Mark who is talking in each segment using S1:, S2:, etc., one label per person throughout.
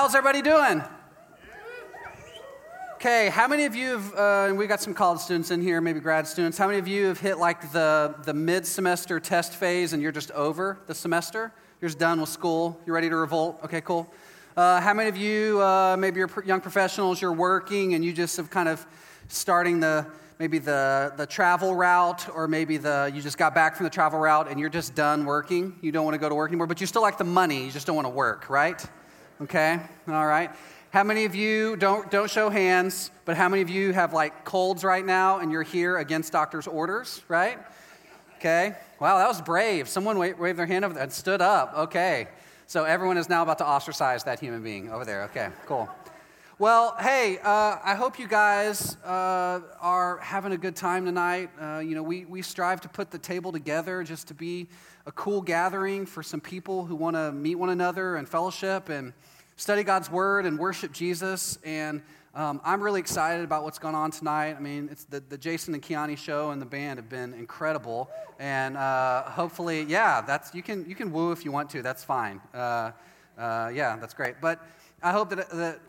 S1: How's everybody doing? Okay, how many of you have, uh, we got some college students in here, maybe grad students, how many of you have hit like the, the mid semester test phase and you're just over the semester? You're just done with school, you're ready to revolt? Okay, cool. Uh, how many of you, uh, maybe you're young professionals, you're working and you just have kind of starting the, maybe the, the travel route, or maybe the, you just got back from the travel route and you're just done working. You don't want to go to work anymore, but you still like the money, you just don't want to work, right? Okay, all right. How many of you don't don't show hands, but how many of you have like colds right now and you're here against doctor's orders, right? Okay. Wow, that was brave. Someone waved their hand over and stood up. Okay. So everyone is now about to ostracize that human being over there. Okay, cool. Well, hey, uh, I hope you guys uh, are having a good time tonight. Uh, you know, we, we strive to put the table together just to be a cool gathering for some people who want to meet one another and fellowship and study God's Word and worship Jesus. And um, I'm really excited about what's going on tonight. I mean, it's the, the Jason and Kiani show and the band have been incredible. And uh, hopefully, yeah, that's, you, can, you can woo if you want to. That's fine. Uh, uh, yeah, that's great. But I hope that, that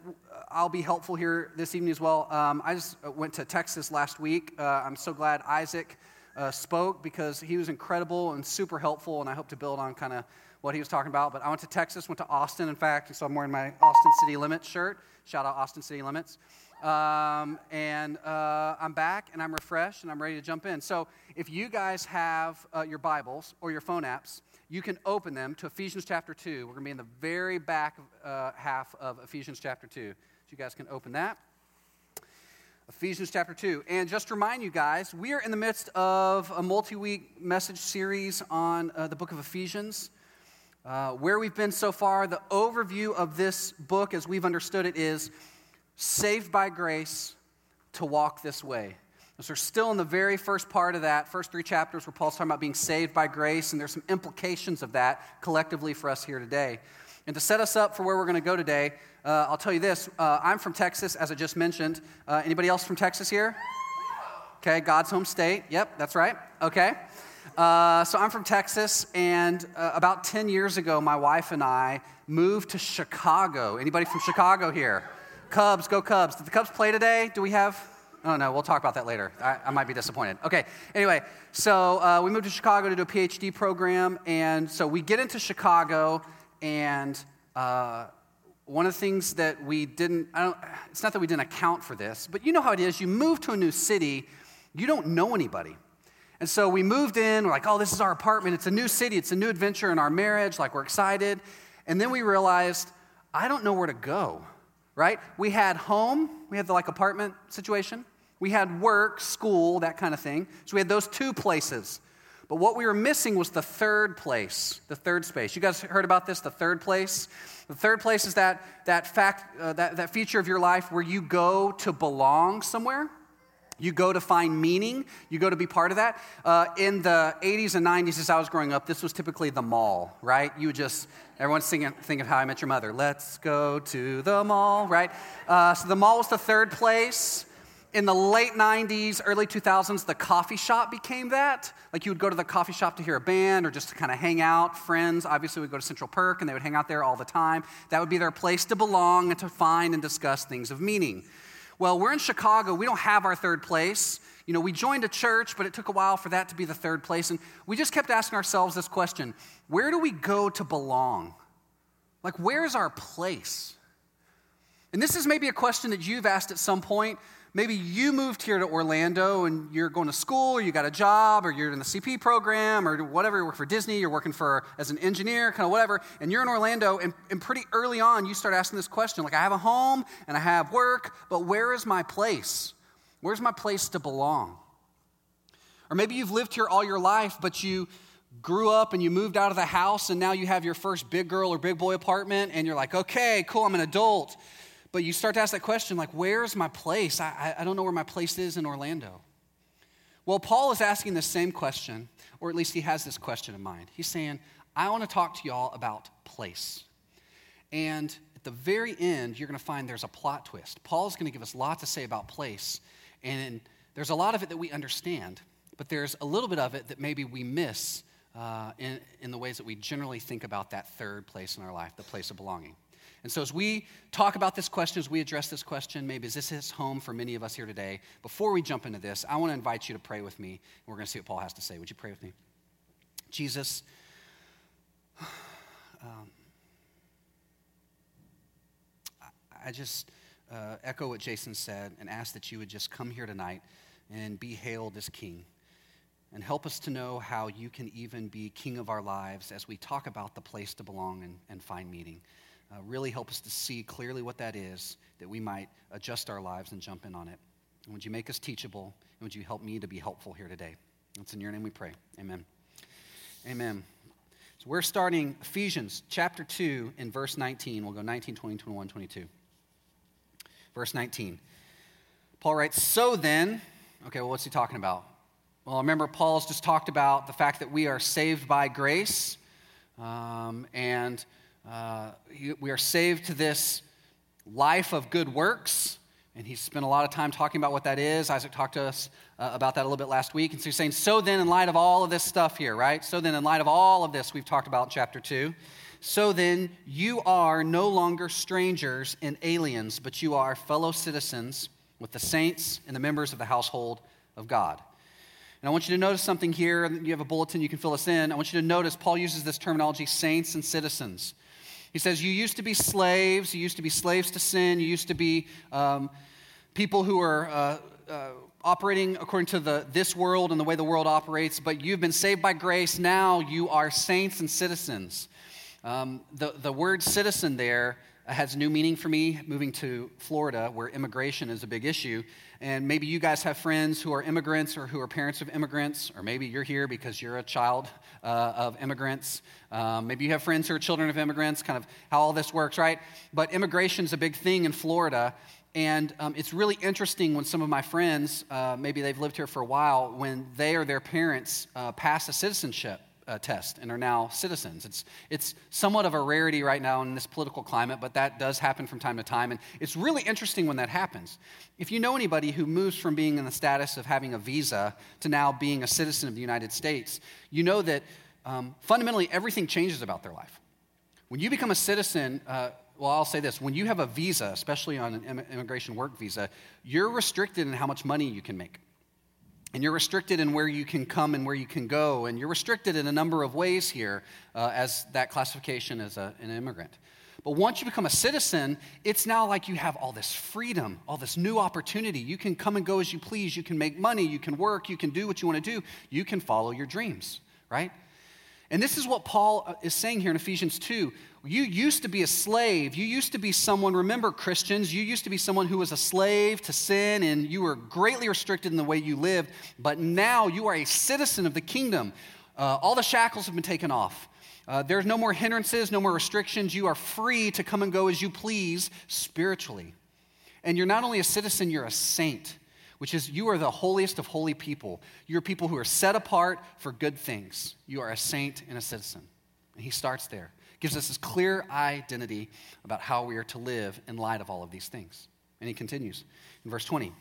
S1: I'll be helpful here this evening as well. Um, I just went to Texas last week. Uh, I'm so glad Isaac uh, spoke because he was incredible and super helpful, and I hope to build on kind of what he was talking about. But I went to Texas, went to Austin, in fact, and so I'm wearing my Austin City Limits shirt. Shout out Austin City Limits. Um, and uh, I'm back and I'm refreshed and I'm ready to jump in. So if you guys have uh, your Bibles or your phone apps, you can open them to Ephesians chapter 2. We're going to be in the very back uh, half of Ephesians chapter 2. So you guys can open that. Ephesians chapter 2. And just to remind you guys, we are in the midst of a multi week message series on uh, the book of Ephesians. Uh, where we've been so far, the overview of this book, as we've understood it, is saved by grace to walk this way. So we're still in the very first part of that, first three chapters where Paul's talking about being saved by grace, and there's some implications of that collectively for us here today. And to set us up for where we're going to go today, uh, I'll tell you this. Uh, I'm from Texas, as I just mentioned. Uh, anybody else from Texas here? Okay, God's home state. Yep, that's right. Okay. Uh, so I'm from Texas, and uh, about 10 years ago, my wife and I moved to Chicago. Anybody from Chicago here? Cubs, go Cubs. Did the Cubs play today? Do we have? Oh, no, we'll talk about that later. I, I might be disappointed. Okay, anyway, so uh, we moved to Chicago to do a PhD program, and so we get into Chicago, and uh, one of the things that we didn't, it's not that we didn't account for this, but you know how it is. You move to a new city, you don't know anybody. And so we moved in, we're like, oh, this is our apartment. It's a new city, it's a new adventure in our marriage. Like, we're excited. And then we realized, I don't know where to go, right? We had home, we had the like apartment situation, we had work, school, that kind of thing. So we had those two places. But what we were missing was the third place, the third space. You guys heard about this, the third place? The third place is that, that, fact, uh, that, that feature of your life where you go to belong somewhere. You go to find meaning, you go to be part of that. Uh, in the 80s and 90s, as I was growing up, this was typically the mall, right? You would just, everyone's singing, thinking of How I Met Your Mother. Let's go to the mall, right? Uh, so the mall was the third place. In the late 90s, early 2000s, the coffee shop became that. Like you would go to the coffee shop to hear a band or just to kind of hang out. Friends, obviously, would go to Central Perk and they would hang out there all the time. That would be their place to belong and to find and discuss things of meaning. Well, we're in Chicago. We don't have our third place. You know, we joined a church, but it took a while for that to be the third place. And we just kept asking ourselves this question where do we go to belong? Like, where's our place? And this is maybe a question that you've asked at some point. Maybe you moved here to Orlando and you're going to school, or you got a job, or you're in the CP program, or whatever. You work for Disney, you're working for as an engineer, kind of whatever. And you're in Orlando, and, and pretty early on, you start asking this question like, I have a home and I have work, but where is my place? Where's my place to belong? Or maybe you've lived here all your life, but you grew up and you moved out of the house, and now you have your first big girl or big boy apartment, and you're like, okay, cool, I'm an adult. But you start to ask that question like, where's my place? I, I don't know where my place is in Orlando. Well, Paul is asking the same question, or at least he has this question in mind. He's saying, I want to talk to y'all about place. And at the very end, you're going to find there's a plot twist. Paul's going to give us a lot to say about place. And there's a lot of it that we understand, but there's a little bit of it that maybe we miss uh, in, in the ways that we generally think about that third place in our life, the place of belonging. And so, as we talk about this question, as we address this question, maybe is this his home for many of us here today? Before we jump into this, I want to invite you to pray with me. And we're going to see what Paul has to say. Would you pray with me? Jesus, um, I just uh, echo what Jason said and ask that you would just come here tonight and be hailed as king. And help us to know how you can even be king of our lives as we talk about the place to belong and, and find meaning. Uh, really help us to see clearly what that is, that we might adjust our lives and jump in on it. And would you make us teachable? And would you help me to be helpful here today? It's in your name we pray. Amen. Amen. So we're starting Ephesians chapter 2 in verse 19. We'll go 19, 20, 21, 22. Verse 19. Paul writes, So then, okay, well, what's he talking about? Well, remember, Paul's just talked about the fact that we are saved by grace, um, and uh, we are saved to this life of good works. And he spent a lot of time talking about what that is. Isaac talked to us uh, about that a little bit last week. And so he's saying, so then, in light of all of this stuff here, right? So then, in light of all of this we've talked about in chapter 2, so then you are no longer strangers and aliens, but you are fellow citizens with the saints and the members of the household of God. And I want you to notice something here. You have a bulletin, you can fill us in. I want you to notice Paul uses this terminology saints and citizens. He says, You used to be slaves, you used to be slaves to sin, you used to be um, people who are. Uh, uh, operating according to the, this world and the way the world operates, but you've been saved by grace. Now you are saints and citizens. Um, the, the word citizen there has new meaning for me moving to Florida, where immigration is a big issue. And maybe you guys have friends who are immigrants or who are parents of immigrants, or maybe you're here because you're a child uh, of immigrants. Um, maybe you have friends who are children of immigrants, kind of how all this works, right? But immigration is a big thing in Florida. And um, it's really interesting when some of my friends, uh, maybe they've lived here for a while, when they or their parents uh, pass a citizenship uh, test and are now citizens. It's, it's somewhat of a rarity right now in this political climate, but that does happen from time to time. And it's really interesting when that happens. If you know anybody who moves from being in the status of having a visa to now being a citizen of the United States, you know that um, fundamentally everything changes about their life. When you become a citizen, uh, well, I'll say this when you have a visa, especially on an immigration work visa, you're restricted in how much money you can make. And you're restricted in where you can come and where you can go. And you're restricted in a number of ways here uh, as that classification as a, an immigrant. But once you become a citizen, it's now like you have all this freedom, all this new opportunity. You can come and go as you please. You can make money. You can work. You can do what you want to do. You can follow your dreams, right? And this is what Paul uh, is saying here in Ephesians 2. You used to be a slave. You used to be someone, remember, Christians, you used to be someone who was a slave to sin and you were greatly restricted in the way you lived, but now you are a citizen of the kingdom. Uh, all the shackles have been taken off. Uh, there's no more hindrances, no more restrictions. You are free to come and go as you please spiritually. And you're not only a citizen, you're a saint which is you are the holiest of holy people. You're people who are set apart for good things. You are a saint and a citizen. And he starts there, gives us this clear identity about how we are to live in light of all of these things. And he continues in verse 20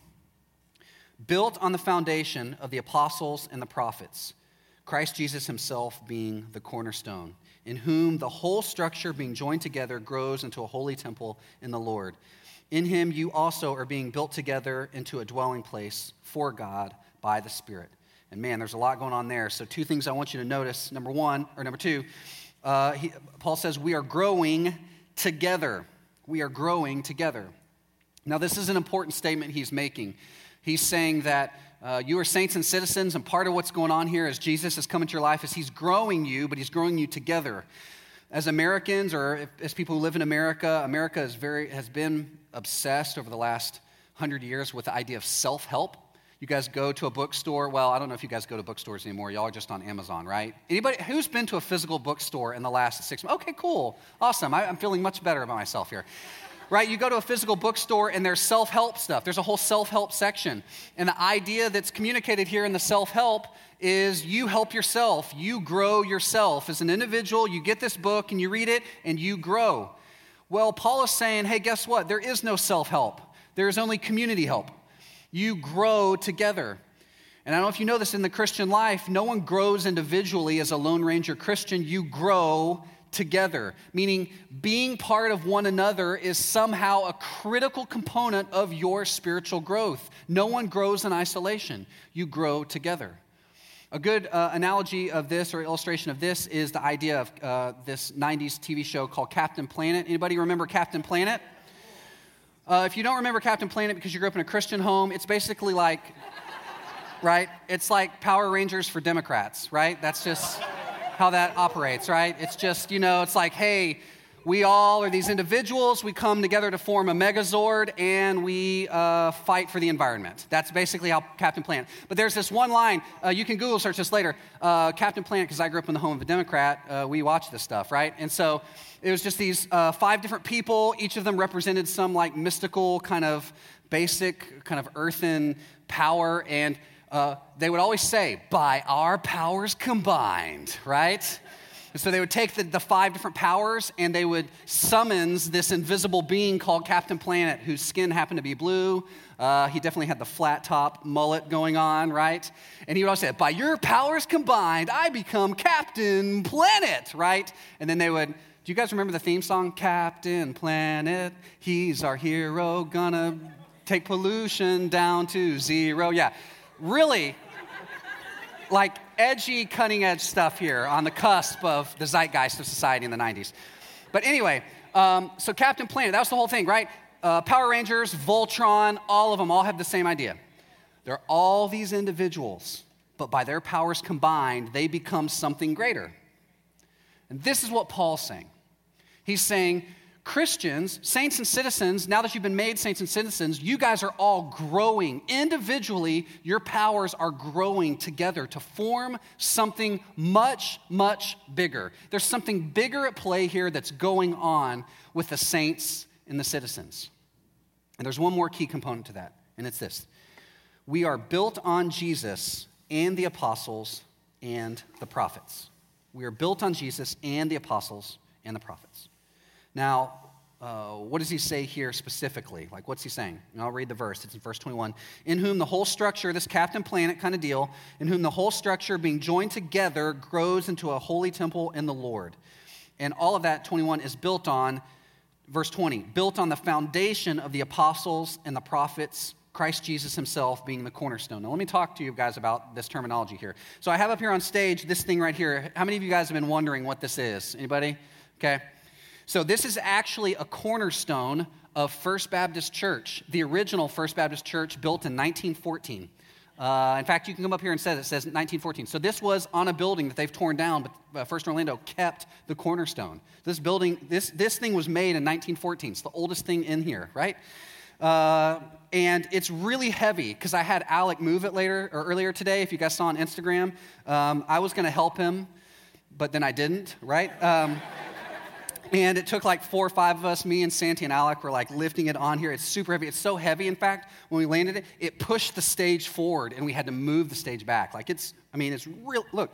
S1: built on the foundation of the apostles and the prophets, Christ Jesus himself being the cornerstone, in whom the whole structure being joined together grows into a holy temple in the Lord. In him you also are being built together into a dwelling place for God by the Spirit. And man, there's a lot going on there. So, two things I want you to notice. Number one, or number two, uh, he, Paul says we are growing together. We are growing together. Now, this is an important statement he's making. He's saying that uh, you are saints and citizens, and part of what's going on here is Jesus has come into your life is he's growing you, but he's growing you together. As Americans, or as people who live in America, America is very, has been obsessed over the last hundred years with the idea of self help. You guys go to a bookstore. Well, I don't know if you guys go to bookstores anymore. Y'all are just on Amazon, right? Anybody who's been to a physical bookstore in the last six months? Okay, cool, awesome. I, I'm feeling much better about myself here right? You go to a physical bookstore and there's self help stuff. There's a whole self help section. And the idea that's communicated here in the self help is you help yourself, you grow yourself. As an individual, you get this book and you read it and you grow. Well, Paul is saying, hey, guess what? There is no self help, there is only community help. You grow together. And I don't know if you know this in the Christian life, no one grows individually as a Lone Ranger Christian. You grow together, meaning being part of one another is somehow a critical component of your spiritual growth. No one grows in isolation, you grow together. A good uh, analogy of this or illustration of this is the idea of uh, this 90s TV show called Captain Planet. Anybody remember Captain Planet? Uh, if you don't remember Captain Planet because you grew up in a Christian home, it's basically like, right? It's like Power Rangers for Democrats, right? That's just how that operates, right? It's just, you know, it's like, hey, we all are these individuals. We come together to form a megazord and we uh, fight for the environment. That's basically how Captain Planet. But there's this one line, uh, you can Google search this later. Uh, Captain Planet, because I grew up in the home of a Democrat, uh, we watch this stuff, right? And so it was just these uh, five different people. Each of them represented some like mystical kind of basic kind of earthen power. And uh, they would always say, by our powers combined, right? And so they would take the, the five different powers and they would summons this invisible being called Captain Planet, whose skin happened to be blue. Uh, he definitely had the flat top mullet going on, right? And he would always say, By your powers combined, I become Captain Planet, right? And then they would, do you guys remember the theme song? Captain Planet, he's our hero, gonna take pollution down to zero. Yeah, really like edgy, cutting edge stuff here on the cusp of the zeitgeist of society in the 90s. But anyway, um, so Captain Planet, that was the whole thing, right? Uh, Power Rangers, Voltron, all of them all have the same idea. They're all these individuals, but by their powers combined, they become something greater. And this is what Paul's saying. He's saying, Christians, saints and citizens, now that you've been made saints and citizens, you guys are all growing. Individually, your powers are growing together to form something much, much bigger. There's something bigger at play here that's going on with the saints and the citizens. And there's one more key component to that, and it's this we are built on Jesus and the apostles and the prophets. We are built on Jesus and the apostles and the prophets. Now, uh, what does he say here specifically? Like, what's he saying? And I'll read the verse. It's in verse 21. In whom the whole structure, this Captain Planet kind of deal, in whom the whole structure being joined together grows into a holy temple in the Lord. And all of that, 21, is built on, verse 20, built on the foundation of the apostles and the prophets, Christ Jesus himself being the cornerstone. Now, let me talk to you guys about this terminology here. So, I have up here on stage this thing right here. How many of you guys have been wondering what this is? Anybody? Okay. So, this is actually a cornerstone of First Baptist Church, the original First Baptist Church built in 1914. Uh, in fact, you can come up here and say it says 1914. So this was on a building that they've torn down, but uh, First Orlando kept the cornerstone. This building, this, this thing was made in 1914. It's the oldest thing in here, right? Uh, and it's really heavy because I had Alec move it later or earlier today. If you guys saw on Instagram, um, I was going to help him, but then I didn't, right? Um, and it took like four or five of us, me and Santi and Alec, were like lifting it on here. It's super heavy. It's so heavy, in fact, when we landed it, it pushed the stage forward and we had to move the stage back. Like it's, I mean, it's real, look,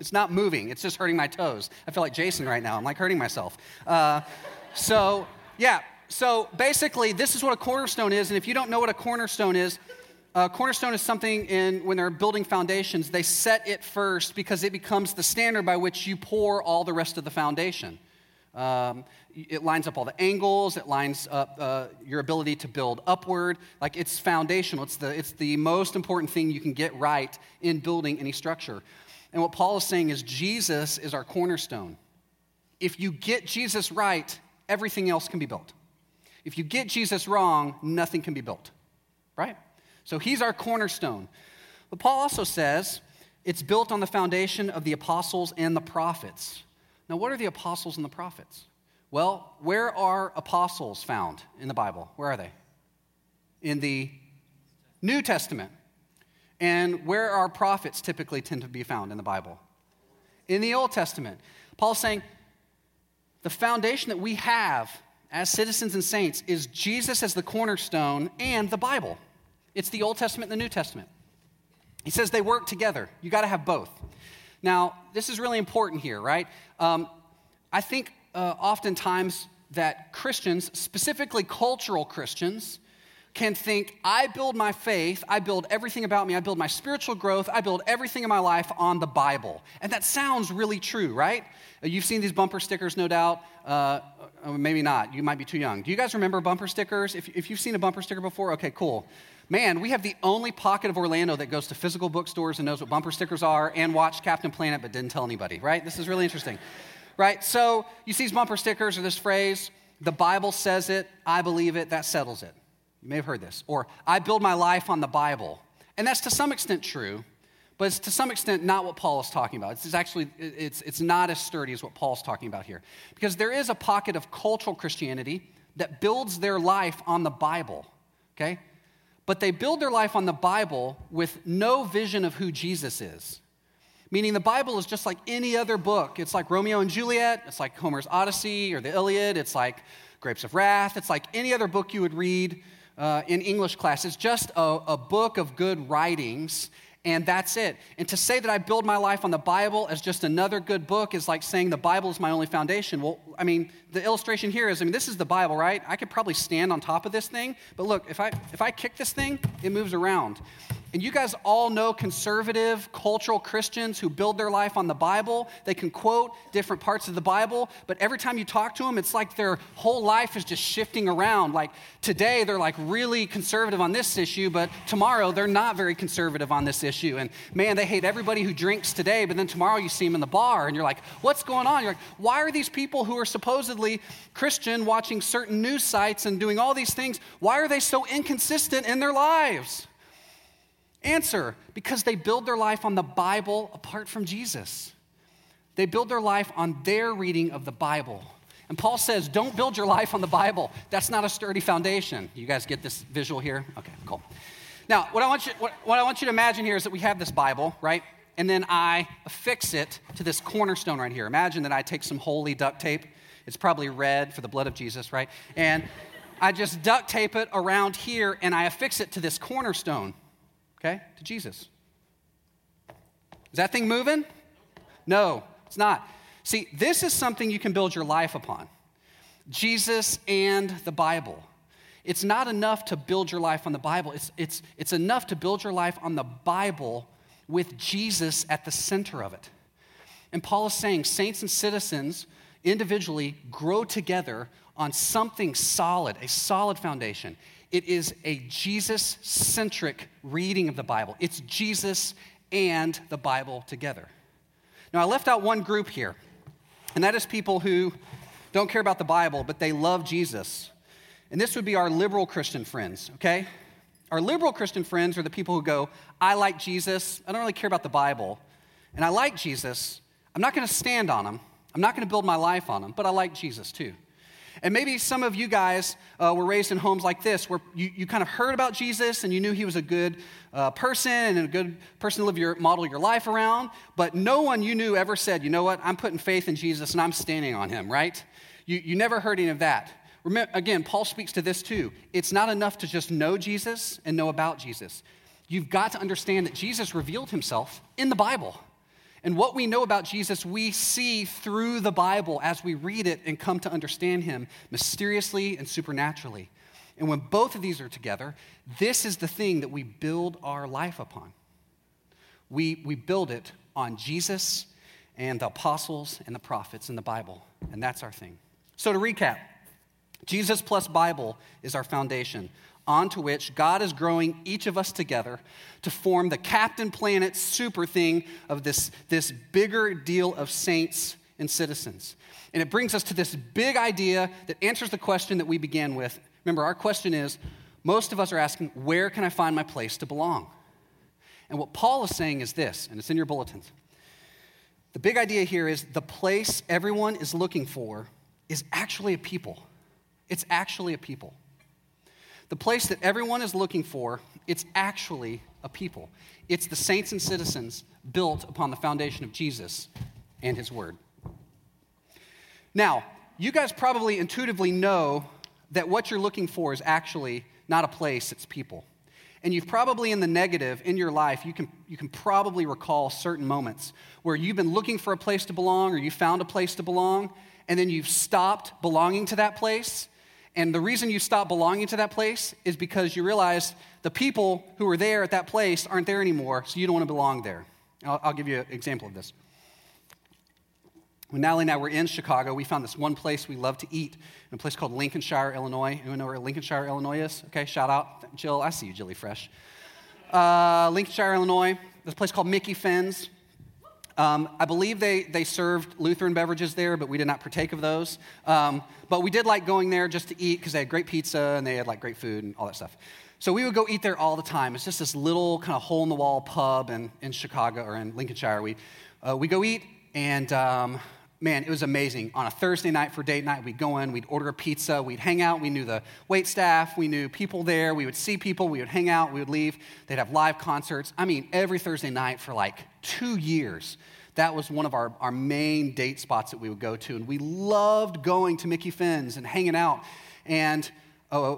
S1: it's not moving. It's just hurting my toes. I feel like Jason right now. I'm like hurting myself. Uh, so, yeah. So basically, this is what a cornerstone is. And if you don't know what a cornerstone is, a cornerstone is something in when they're building foundations, they set it first because it becomes the standard by which you pour all the rest of the foundation. Um, it lines up all the angles, it lines up uh, your ability to build upward. Like it's foundational, it's the, it's the most important thing you can get right in building any structure. And what Paul is saying is Jesus is our cornerstone. If you get Jesus right, everything else can be built. If you get Jesus wrong, nothing can be built, right? So he's our cornerstone. But Paul also says it's built on the foundation of the apostles and the prophets. Now, what are the apostles and the prophets? Well, where are apostles found in the Bible? Where are they? In the New Testament. And where are prophets typically tend to be found in the Bible? In the Old Testament. Paul's saying the foundation that we have as citizens and saints is Jesus as the cornerstone and the Bible. It's the Old Testament and the New Testament. He says they work together. You got to have both. Now, this is really important here, right? Um, I think uh, oftentimes that Christians, specifically cultural Christians, can think, I build my faith, I build everything about me, I build my spiritual growth, I build everything in my life on the Bible. And that sounds really true, right? Uh, you've seen these bumper stickers, no doubt. Uh, uh, maybe not. You might be too young. Do you guys remember bumper stickers? If, if you've seen a bumper sticker before, okay, cool. Man, we have the only pocket of Orlando that goes to physical bookstores and knows what bumper stickers are and watched Captain Planet but didn't tell anybody, right? This is really interesting, right? So you see these bumper stickers or this phrase, the Bible says it, I believe it, that settles it. You may have heard this. Or, I build my life on the Bible. And that's to some extent true, but it's to some extent not what Paul is talking about. It's actually, it's, it's not as sturdy as what Paul's talking about here. Because there is a pocket of cultural Christianity that builds their life on the Bible, okay? But they build their life on the Bible with no vision of who Jesus is. Meaning the Bible is just like any other book. It's like Romeo and Juliet, it's like Homer's Odyssey or the Iliad, it's like Grapes of Wrath, it's like any other book you would read uh, in English class. It's just a, a book of good writings, and that's it. And to say that I build my life on the Bible as just another good book is like saying the Bible is my only foundation. Well, I mean, the illustration here is I mean, this is the Bible, right? I could probably stand on top of this thing, but look, if I, if I kick this thing, it moves around. And you guys all know conservative, cultural Christians who build their life on the Bible. They can quote different parts of the Bible, but every time you talk to them, it's like their whole life is just shifting around. Like today, they're like really conservative on this issue, but tomorrow, they're not very conservative on this issue. And man, they hate everybody who drinks today, but then tomorrow you see them in the bar and you're like, what's going on? You're like, why are these people who are supposedly Christian watching certain news sites and doing all these things, why are they so inconsistent in their lives? Answer because they build their life on the Bible apart from Jesus. They build their life on their reading of the Bible. And Paul says, don't build your life on the Bible. That's not a sturdy foundation. You guys get this visual here? Okay, cool. Now, what I want you, what, what I want you to imagine here is that we have this Bible, right? And then I affix it to this cornerstone right here. Imagine that I take some holy duct tape. It's probably red for the blood of Jesus, right? And I just duct tape it around here and I affix it to this cornerstone okay, to Jesus. Is that thing moving? No, it's not. See, this is something you can build your life upon Jesus and the Bible. It's not enough to build your life on the Bible, it's, it's, it's enough to build your life on the Bible with Jesus at the center of it. And Paul is saying saints and citizens individually grow together on something solid, a solid foundation. It is a Jesus centric reading of the Bible. It's Jesus and the Bible together. Now, I left out one group here, and that is people who don't care about the Bible, but they love Jesus. And this would be our liberal Christian friends, okay? Our liberal Christian friends are the people who go, I like Jesus, I don't really care about the Bible, and I like Jesus. I'm not going to stand on him, I'm not going to build my life on him, but I like Jesus too. And maybe some of you guys uh, were raised in homes like this where you, you kind of heard about Jesus and you knew he was a good uh, person and a good person to live your, model your life around, but no one you knew ever said, you know what, I'm putting faith in Jesus and I'm standing on him, right? You, you never heard any of that. Remember, again, Paul speaks to this too. It's not enough to just know Jesus and know about Jesus. You've got to understand that Jesus revealed himself in the Bible. And what we know about Jesus, we see through the Bible as we read it and come to understand him mysteriously and supernaturally. And when both of these are together, this is the thing that we build our life upon. We, we build it on Jesus and the apostles and the prophets and the Bible. And that's our thing. So to recap, Jesus plus Bible is our foundation onto which God is growing each of us together to form the Captain Planet super thing of this, this bigger deal of saints and citizens. And it brings us to this big idea that answers the question that we began with. Remember, our question is most of us are asking, where can I find my place to belong? And what Paul is saying is this, and it's in your bulletins. The big idea here is the place everyone is looking for is actually a people. It's actually a people. The place that everyone is looking for, it's actually a people. It's the saints and citizens built upon the foundation of Jesus and his word. Now, you guys probably intuitively know that what you're looking for is actually not a place, it's people. And you've probably, in the negative in your life, you can, you can probably recall certain moments where you've been looking for a place to belong or you found a place to belong, and then you've stopped belonging to that place And the reason you stop belonging to that place is because you realize the people who were there at that place aren't there anymore, so you don't want to belong there. I'll, I'll give you an example of this. When Natalie and I were in Chicago, we found this one place we love to eat in a place called Lincolnshire, Illinois. Anyone know where Lincolnshire, Illinois is? Okay, shout out. Jill, I see you, Jilly Fresh. Uh, Lincolnshire, Illinois, this place called Mickey Finn's. Um, I believe they, they served Lutheran beverages there, but we did not partake of those. Um, but we did like going there just to eat because they had great pizza and they had like great food and all that stuff. So we would go eat there all the time. It's just this little kind of hole in the wall pub in, in Chicago or in Lincolnshire. We, uh, we go eat, and um, man, it was amazing. On a Thursday night for date night, we'd go in, we'd order a pizza, we'd hang out. We knew the wait staff, we knew people there. We would see people, we would hang out, we would leave. They'd have live concerts. I mean, every Thursday night for like two years. That was one of our, our main date spots that we would go to. And we loved going to Mickey Finn's and hanging out. And uh,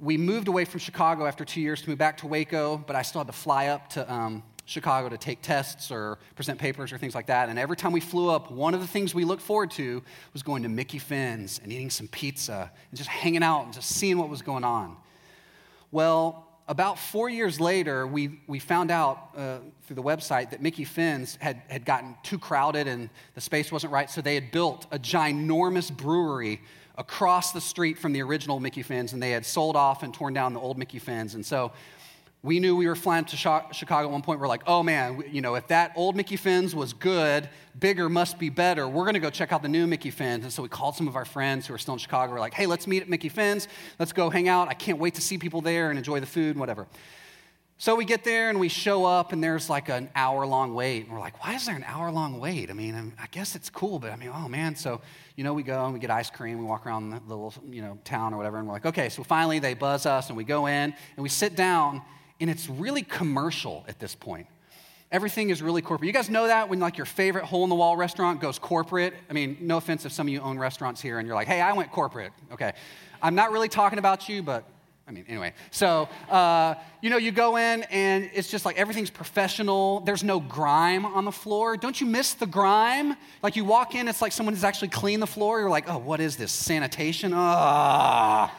S1: we moved away from Chicago after two years to move back to Waco, but I still had to fly up to um, Chicago to take tests or present papers or things like that. And every time we flew up, one of the things we looked forward to was going to Mickey Finn's and eating some pizza and just hanging out and just seeing what was going on. Well, about four years later, we, we found out uh, through the website that Mickey Finn's had, had gotten too crowded and the space wasn't right, so they had built a ginormous brewery across the street from the original Mickey Finn's, and they had sold off and torn down the old Mickey Finn's. And so we knew we were flying to Chicago at one point. We're like, oh man, you know, if that old Mickey Finn's was good, bigger must be better. We're going to go check out the new Mickey Finn's. And so we called some of our friends who are still in Chicago. We're like, hey, let's meet at Mickey Finn's. Let's go hang out. I can't wait to see people there and enjoy the food and whatever. So we get there and we show up, and there's like an hour long wait. And we're like, why is there an hour long wait? I mean, I guess it's cool, but I mean, oh man. So, you know, we go and we get ice cream, we walk around the little, you know, town or whatever, and we're like, okay. So finally they buzz us, and we go in and we sit down and it's really commercial at this point. Everything is really corporate. You guys know that when like your favorite hole in the wall restaurant goes corporate? I mean, no offense if some of you own restaurants here and you're like, hey, I went corporate. Okay. I'm not really talking about you, but I mean, anyway. So, uh, you know, you go in and it's just like everything's professional. There's no grime on the floor. Don't you miss the grime? Like you walk in, it's like someone has actually cleaned the floor. You're like, oh, what is this? Sanitation? Ah.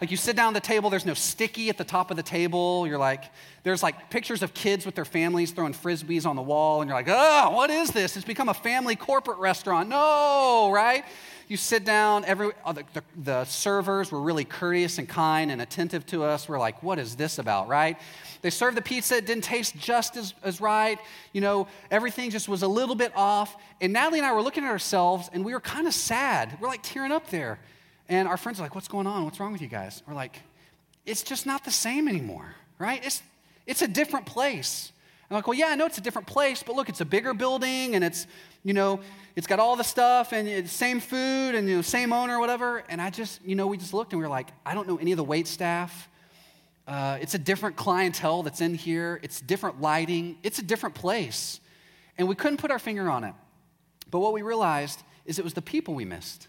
S1: Like you sit down at the table, there's no sticky at the top of the table. You're like, there's like pictures of kids with their families throwing frisbees on the wall, and you're like, oh, what is this? It's become a family corporate restaurant. No, right? You sit down, every, uh, the, the, the servers were really courteous and kind and attentive to us. We're like, what is this about, right? They served the pizza, it didn't taste just as, as right. You know, everything just was a little bit off. And Natalie and I were looking at ourselves, and we were kind of sad. We're like tearing up there. And our friends are like, What's going on? What's wrong with you guys? We're like, It's just not the same anymore, right? It's, it's a different place. I'm like, Well, yeah, I know it's a different place, but look, it's a bigger building and it's, you know, it's got all the stuff and it's same food and, you know, same owner, whatever. And I just, you know, we just looked and we were like, I don't know any of the wait staff. Uh, it's a different clientele that's in here. It's different lighting. It's a different place. And we couldn't put our finger on it. But what we realized is it was the people we missed.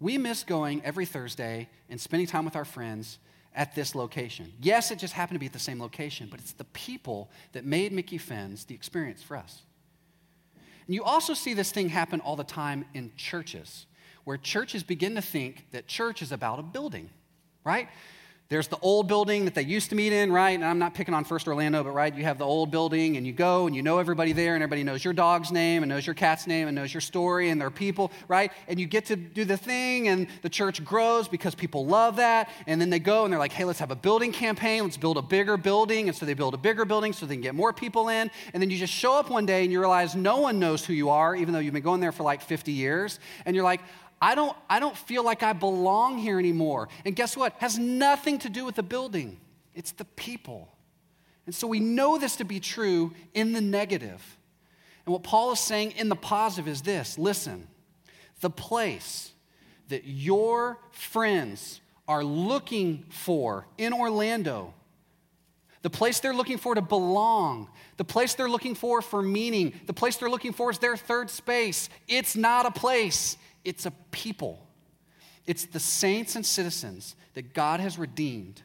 S1: We miss going every Thursday and spending time with our friends at this location. Yes, it just happened to be at the same location, but it's the people that made Mickey Finn's the experience for us. And you also see this thing happen all the time in churches, where churches begin to think that church is about a building, right? There's the old building that they used to meet in, right? And I'm not picking on First Orlando, but right, you have the old building and you go and you know everybody there and everybody knows your dog's name and knows your cat's name and knows your story and their people, right? And you get to do the thing and the church grows because people love that. And then they go and they're like, hey, let's have a building campaign. Let's build a bigger building. And so they build a bigger building so they can get more people in. And then you just show up one day and you realize no one knows who you are, even though you've been going there for like 50 years. And you're like, I don't, I don't feel like I belong here anymore. And guess what? It has nothing to do with the building, it's the people. And so we know this to be true in the negative. And what Paul is saying in the positive is this listen, the place that your friends are looking for in Orlando, the place they're looking for to belong, the place they're looking for for meaning, the place they're looking for is their third space. It's not a place, it's a people. It's the saints and citizens that God has redeemed,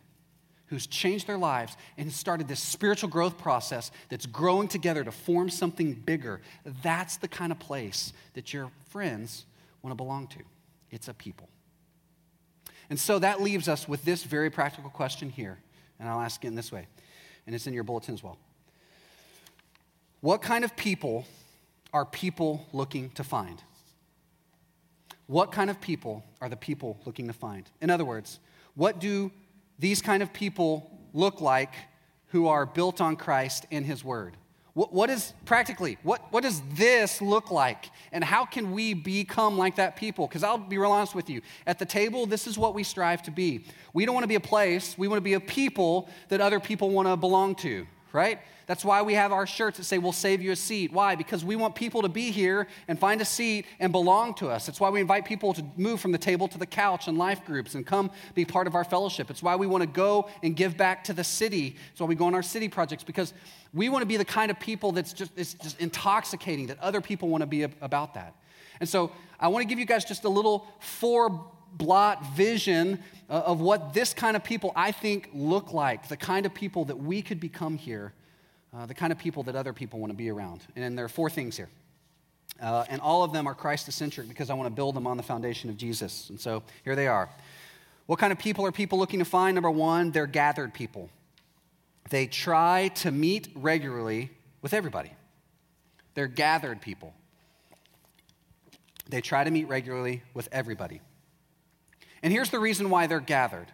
S1: who's changed their lives and started this spiritual growth process that's growing together to form something bigger. That's the kind of place that your friends want to belong to. It's a people. And so that leaves us with this very practical question here. And I'll ask it in this way, and it's in your bulletin as well. What kind of people are people looking to find? What kind of people are the people looking to find? In other words, what do these kind of people look like who are built on Christ and His Word? What, what is practically, what, what does this look like? And how can we become like that people? Because I'll be real honest with you. At the table, this is what we strive to be. We don't want to be a place, we want to be a people that other people want to belong to, right? That's why we have our shirts that say, We'll save you a seat. Why? Because we want people to be here and find a seat and belong to us. It's why we invite people to move from the table to the couch and life groups and come be part of our fellowship. It's why we want to go and give back to the city. It's why we go on our city projects because we want to be the kind of people that's just, it's just intoxicating, that other people want to be about that. And so I want to give you guys just a little four blot vision uh, of what this kind of people I think look like, the kind of people that we could become here uh, the kind of people that other people want to be around. And there are four things here. Uh, and all of them are Christ centric because I want to build them on the foundation of Jesus. And so here they are. What kind of people are people looking to find? Number one, they're gathered people. They try to meet regularly with everybody. They're gathered people. They try to meet regularly with everybody. And here's the reason why they're gathered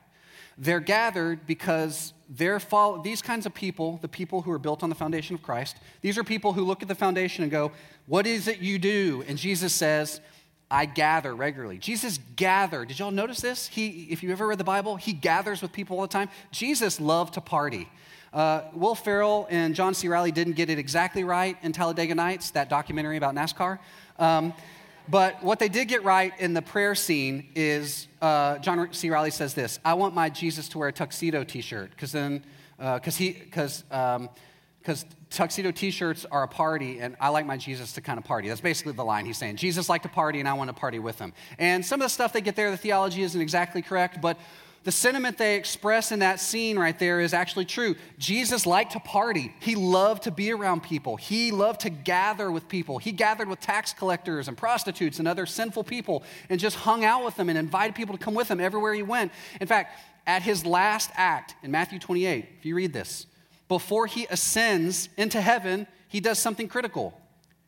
S1: they're gathered because they're follow, these kinds of people, the people who are built on the foundation of Christ, these are people who look at the foundation and go, What is it you do? And Jesus says, I gather regularly. Jesus gathered. Did y'all notice this? He, if you ever read the Bible, he gathers with people all the time. Jesus loved to party. Uh, Will Ferrell and John C. Reilly didn't get it exactly right in Talladega Nights, that documentary about NASCAR. Um, but what they did get right in the prayer scene is uh, John C. Reilly says this I want my Jesus to wear a tuxedo t shirt, because then, because uh, he, because, um, because tuxedo t-shirts are a party and i like my jesus to kind of party that's basically the line he's saying. Jesus liked to party and i want to party with him. And some of the stuff they get there the theology isn't exactly correct but the sentiment they express in that scene right there is actually true. Jesus liked to party. He loved to be around people. He loved to gather with people. He gathered with tax collectors and prostitutes and other sinful people and just hung out with them and invited people to come with him everywhere he went. In fact, at his last act in Matthew 28, if you read this, before he ascends into heaven, he does something critical.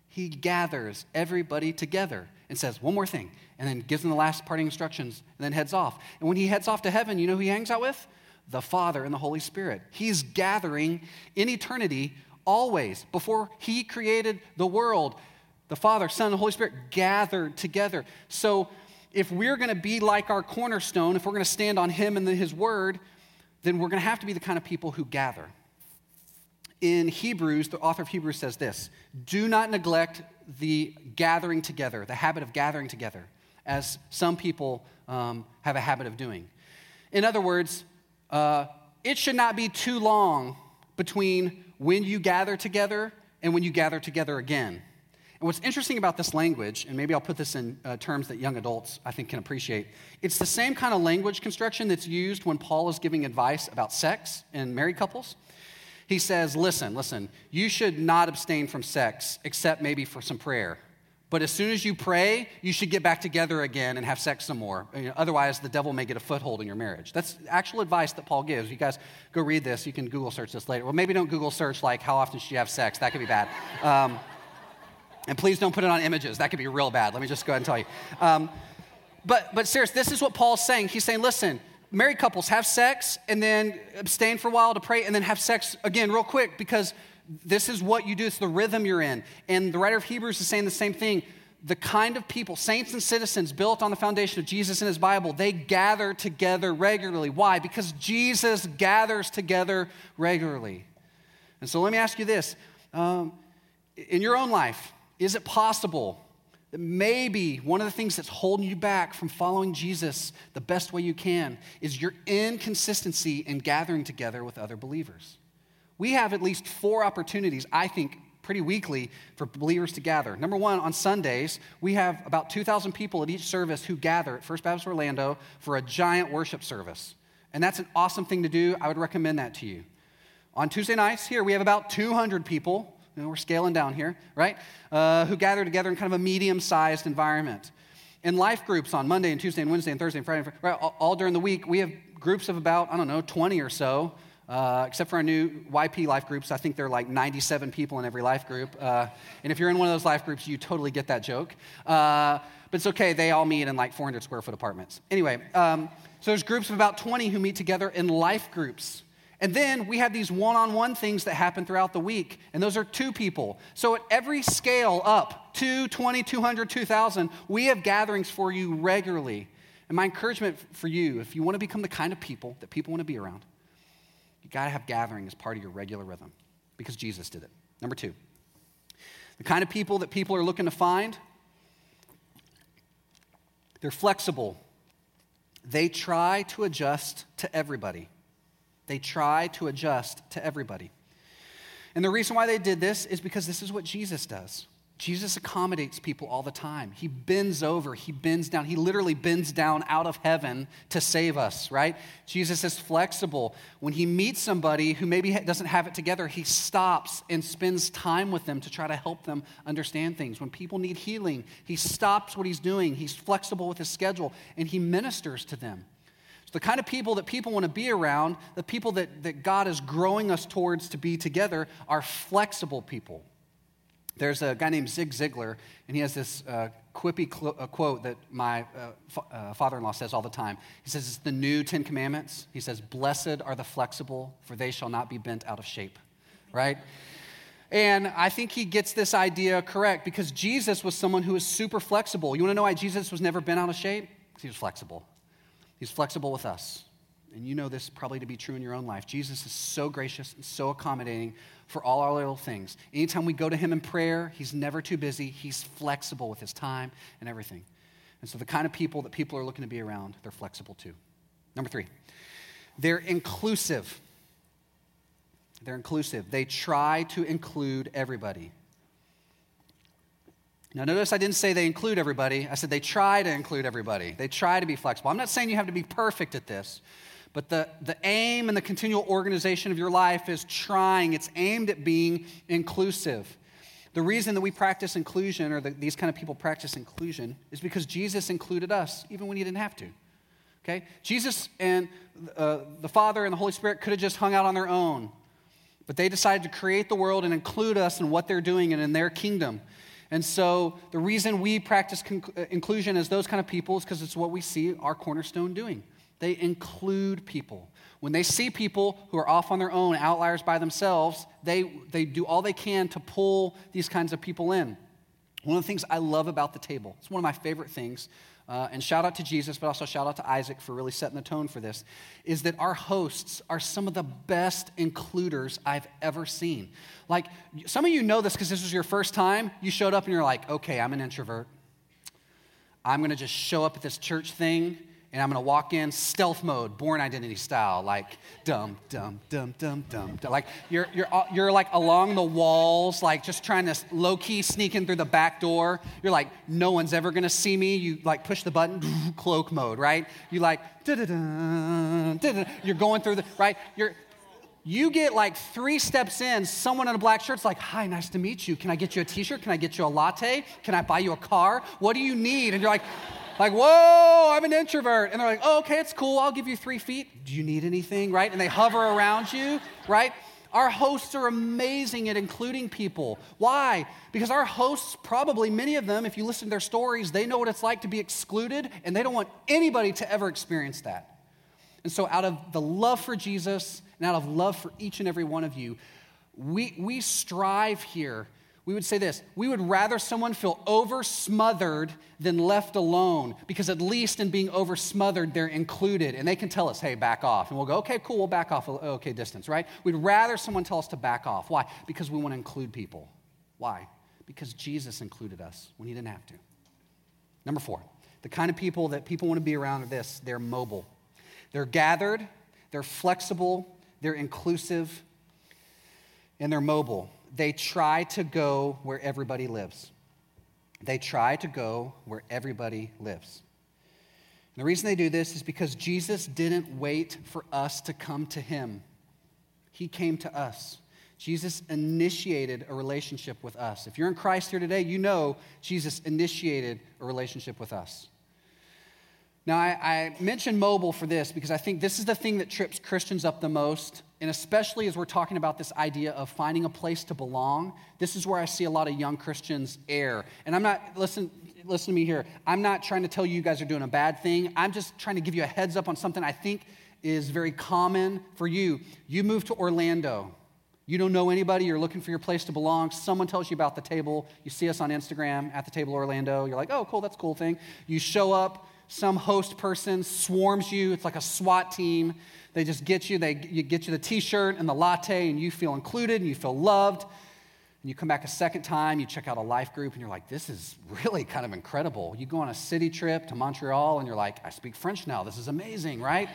S1: He gathers everybody together and says, One more thing and then gives them the last parting instructions and then heads off. And when he heads off to heaven, you know who he hangs out with? The Father and the Holy Spirit. He's gathering in eternity always. Before he created the world, the Father, Son, and the Holy Spirit gathered together. So if we're going to be like our cornerstone, if we're going to stand on him and his word, then we're going to have to be the kind of people who gather. In Hebrews, the author of Hebrews says this Do not neglect the gathering together, the habit of gathering together as some people um, have a habit of doing. In other words, uh, it should not be too long between when you gather together and when you gather together again. And what's interesting about this language, and maybe I'll put this in uh, terms that young adults I think can appreciate, it's the same kind of language construction that's used when Paul is giving advice about sex in married couples. He says, Listen, listen, you should not abstain from sex except maybe for some prayer but as soon as you pray, you should get back together again and have sex some more. Otherwise, the devil may get a foothold in your marriage. That's actual advice that Paul gives. You guys go read this. You can Google search this later. Well, maybe don't Google search like how often should you have sex. That could be bad. Um, and please don't put it on images. That could be real bad. Let me just go ahead and tell you. Um, but but serious, this is what Paul's saying. He's saying, listen, married couples have sex and then abstain for a while to pray and then have sex again real quick because this is what you do, it's the rhythm you're in. And the writer of Hebrews is saying the same thing. The kind of people, saints and citizens built on the foundation of Jesus and his Bible, they gather together regularly. Why? Because Jesus gathers together regularly. And so let me ask you this um, in your own life, is it possible that maybe one of the things that's holding you back from following Jesus the best way you can is your inconsistency in gathering together with other believers? we have at least four opportunities, I think, pretty weekly for believers to gather. Number one, on Sundays, we have about 2,000 people at each service who gather at First Baptist Orlando for a giant worship service. And that's an awesome thing to do. I would recommend that to you. On Tuesday nights, here, we have about 200 people. You know, we're scaling down here, right? Uh, who gather together in kind of a medium sized environment. In life groups on Monday and Tuesday and Wednesday and Thursday and Friday, right, all, all during the week, we have groups of about, I don't know, 20 or so. Uh, except for our new YP life groups, I think there are like 97 people in every life group. Uh, and if you're in one of those life groups, you totally get that joke. Uh, but it's okay, they all meet in like 400 square foot apartments. Anyway, um, so there's groups of about 20 who meet together in life groups. And then we have these one on one things that happen throughout the week, and those are two people. So at every scale up, 2, 20, 200, 2,000, we have gatherings for you regularly. And my encouragement for you, if you want to become the kind of people that people want to be around, you got to have gathering as part of your regular rhythm because Jesus did it. Number two, the kind of people that people are looking to find, they're flexible. They try to adjust to everybody. They try to adjust to everybody. And the reason why they did this is because this is what Jesus does. Jesus accommodates people all the time. He bends over, he bends down. He literally bends down out of heaven to save us, right? Jesus is flexible. When he meets somebody who maybe doesn't have it together, he stops and spends time with them to try to help them understand things. When people need healing, he stops what he's doing. He's flexible with his schedule and he ministers to them. The kind of people that people want to be around, the people that, that God is growing us towards to be together, are flexible people. There's a guy named Zig Ziglar, and he has this uh, quippy cl- uh, quote that my uh, fa- uh, father in law says all the time. He says, It's the new Ten Commandments. He says, Blessed are the flexible, for they shall not be bent out of shape, right? And I think he gets this idea correct because Jesus was someone who was super flexible. You want to know why Jesus was never bent out of shape? Because he was flexible. He's flexible with us. And you know this probably to be true in your own life. Jesus is so gracious and so accommodating for all our little things. Anytime we go to him in prayer, he's never too busy. He's flexible with his time and everything. And so the kind of people that people are looking to be around, they're flexible too. Number three, they're inclusive. They're inclusive. They try to include everybody. Now, notice I didn't say they include everybody. I said they try to include everybody. They try to be flexible. I'm not saying you have to be perfect at this, but the, the aim and the continual organization of your life is trying, it's aimed at being inclusive. The reason that we practice inclusion, or the, these kind of people practice inclusion, is because Jesus included us, even when he didn't have to. Okay? Jesus and uh, the Father and the Holy Spirit could have just hung out on their own, but they decided to create the world and include us in what they're doing and in their kingdom. And so the reason we practice con- uh, inclusion as those kind of people is because it's what we see our cornerstone doing. They include people. When they see people who are off on their own, outliers by themselves, they, they do all they can to pull these kinds of people in. One of the things I love about the table, it's one of my favorite things, uh, and shout out to Jesus, but also shout out to Isaac for really setting the tone for this, is that our hosts are some of the best includers I've ever seen. Like, some of you know this because this was your first time. You showed up and you're like, okay, I'm an introvert. I'm going to just show up at this church thing and I'm gonna walk in stealth mode, Bourne Identity style, like dum dum dum dum dum. Like you're you're you're like along the walls, like just trying to low key sneak in through the back door. You're like, no one's ever gonna see me. You like push the button, cloak mode, right? You like da da da. You're going through the right. You're you get like three steps in, someone in a black shirt's like, Hi, nice to meet you. Can I get you a t shirt? Can I get you a latte? Can I buy you a car? What do you need? And you're like, like, whoa, I'm an introvert. And they're like, oh, okay, it's cool. I'll give you three feet. Do you need anything, right? And they hover around you, right? Our hosts are amazing at including people. Why? Because our hosts, probably many of them, if you listen to their stories, they know what it's like to be excluded, and they don't want anybody to ever experience that. And so, out of the love for Jesus and out of love for each and every one of you, we, we strive here we would say this we would rather someone feel over smothered than left alone because at least in being over smothered they're included and they can tell us hey back off and we'll go okay cool we'll back off okay distance right? We'd rather someone tell us to back off. Why? Because we want to include people. Why? Because jesus included us when he didn't have to. Number four the kind of people that people want to be around are this they're mobile. They're gathered they're flexible they're inclusive and they're mobile they try to go where everybody lives. They try to go where everybody lives. And the reason they do this is because Jesus didn't wait for us to come to him, He came to us. Jesus initiated a relationship with us. If you're in Christ here today, you know Jesus initiated a relationship with us. Now, I, I mentioned mobile for this because I think this is the thing that trips Christians up the most, and especially as we're talking about this idea of finding a place to belong. This is where I see a lot of young Christians err. And I'm not, listen, listen to me here. I'm not trying to tell you you guys are doing a bad thing. I'm just trying to give you a heads up on something I think is very common for you. You move to Orlando. You don't know anybody, you're looking for your place to belong. Someone tells you about the table. You see us on Instagram at the table Orlando. You're like, oh, cool, that's a cool thing. You show up, some host person swarms you. It's like a SWAT team. They just get you, they you get you the t shirt and the latte, and you feel included and you feel loved. And you come back a second time, you check out a life group, and you're like, this is really kind of incredible. You go on a city trip to Montreal, and you're like, I speak French now. This is amazing, right?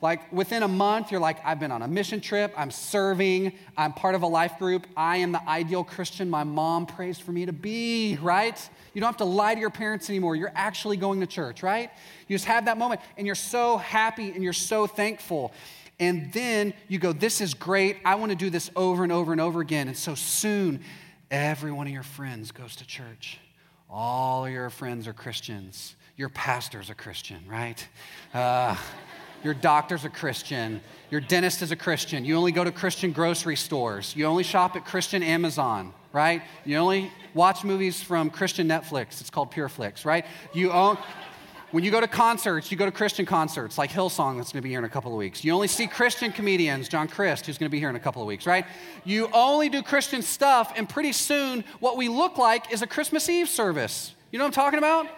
S1: Like within a month, you're like, I've been on a mission trip, I'm serving, I'm part of a life group, I am the ideal Christian my mom prays for me to be, right? You don't have to lie to your parents anymore. You're actually going to church, right? You just have that moment and you're so happy and you're so thankful. And then you go, This is great. I want to do this over and over and over again. And so soon, every one of your friends goes to church. All your friends are Christians. Your pastor's a Christian, right? Uh, your doctor's a Christian. Your dentist is a Christian. You only go to Christian grocery stores. You only shop at Christian Amazon, right? You only watch movies from Christian Netflix. It's called PureFlix, right? You own. When you go to concerts, you go to Christian concerts like Hillsong, that's going to be here in a couple of weeks. You only see Christian comedians, John Crist, who's going to be here in a couple of weeks, right? You only do Christian stuff, and pretty soon, what we look like is a Christmas Eve service. You know what I'm talking about?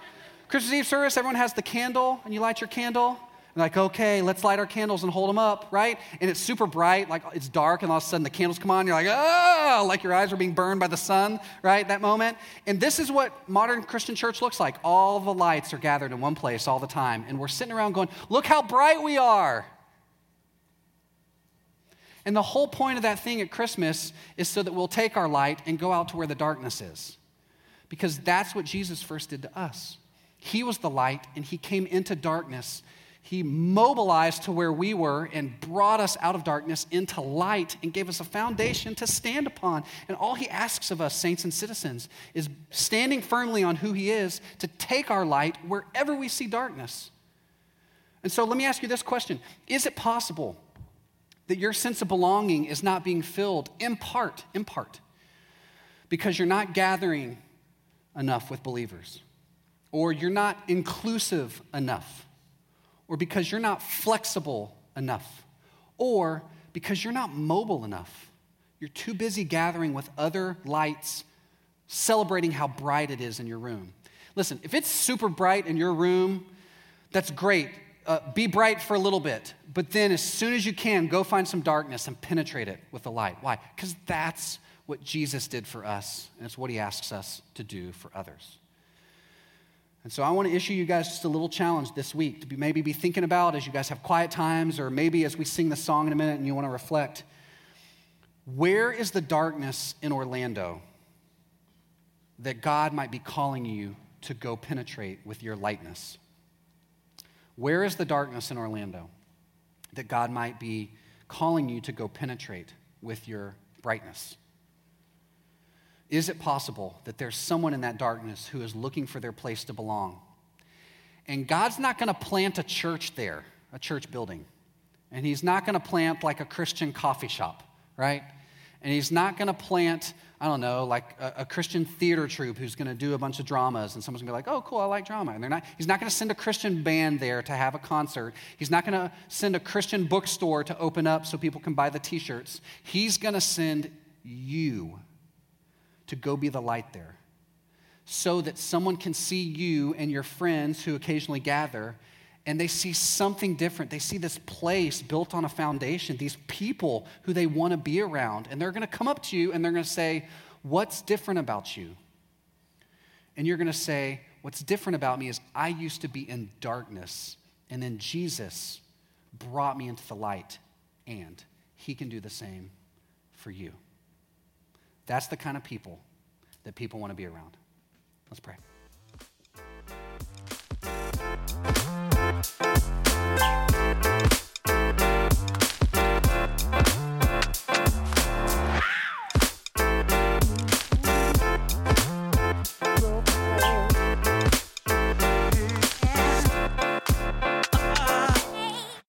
S1: Christmas Eve service, everyone has the candle, and you light your candle, like, okay, let's light our candles and hold them up, right? And it's super bright, like it's dark, and all of a sudden the candles come on, you're like, oh, like your eyes are being burned by the sun, right? That moment. And this is what modern Christian church looks like. All the lights are gathered in one place all the time, and we're sitting around going, look how bright we are. And the whole point of that thing at Christmas is so that we'll take our light and go out to where the darkness is. Because that's what Jesus first did to us. He was the light, and He came into darkness he mobilized to where we were and brought us out of darkness into light and gave us a foundation to stand upon. And all He asks of us, saints and citizens, is standing firmly on who He is to take our light wherever we see darkness. And so let me ask you this question Is it possible that your sense of belonging is not being filled in part, in part, because you're not gathering enough with believers, or you're not inclusive enough? Or because you're not flexible enough, or because you're not mobile enough. You're too busy gathering with other lights, celebrating how bright it is in your room. Listen, if it's super bright in your room, that's great. Uh, be bright for a little bit, but then as soon as you can, go find some darkness and penetrate it with the light. Why? Because that's what Jesus did for us, and it's what he asks us to do for others. And so I want to issue you guys just a little challenge this week to be, maybe be thinking about as you guys have quiet times, or maybe as we sing the song in a minute and you want to reflect. Where is the darkness in Orlando that God might be calling you to go penetrate with your lightness? Where is the darkness in Orlando that God might be calling you to go penetrate with your brightness? Is it possible that there's someone in that darkness who is looking for their place to belong? And God's not going to plant a church there, a church building. And He's not going to plant like a Christian coffee shop, right? And He's not going to plant, I don't know, like a, a Christian theater troupe who's going to do a bunch of dramas and someone's going to be like, oh, cool, I like drama. And they're not, He's not going to send a Christian band there to have a concert. He's not going to send a Christian bookstore to open up so people can buy the t shirts. He's going to send you to go be the light there so that someone can see you and your friends who occasionally gather and they see something different. They see this place built on a foundation, these people who they want to be around. And they're going to come up to you and they're going to say, What's different about you? And you're going to say, What's different about me is I used to be in darkness, and then Jesus brought me into the light, and he can do the same for you. That's the kind of people that people want to be around. Let's pray.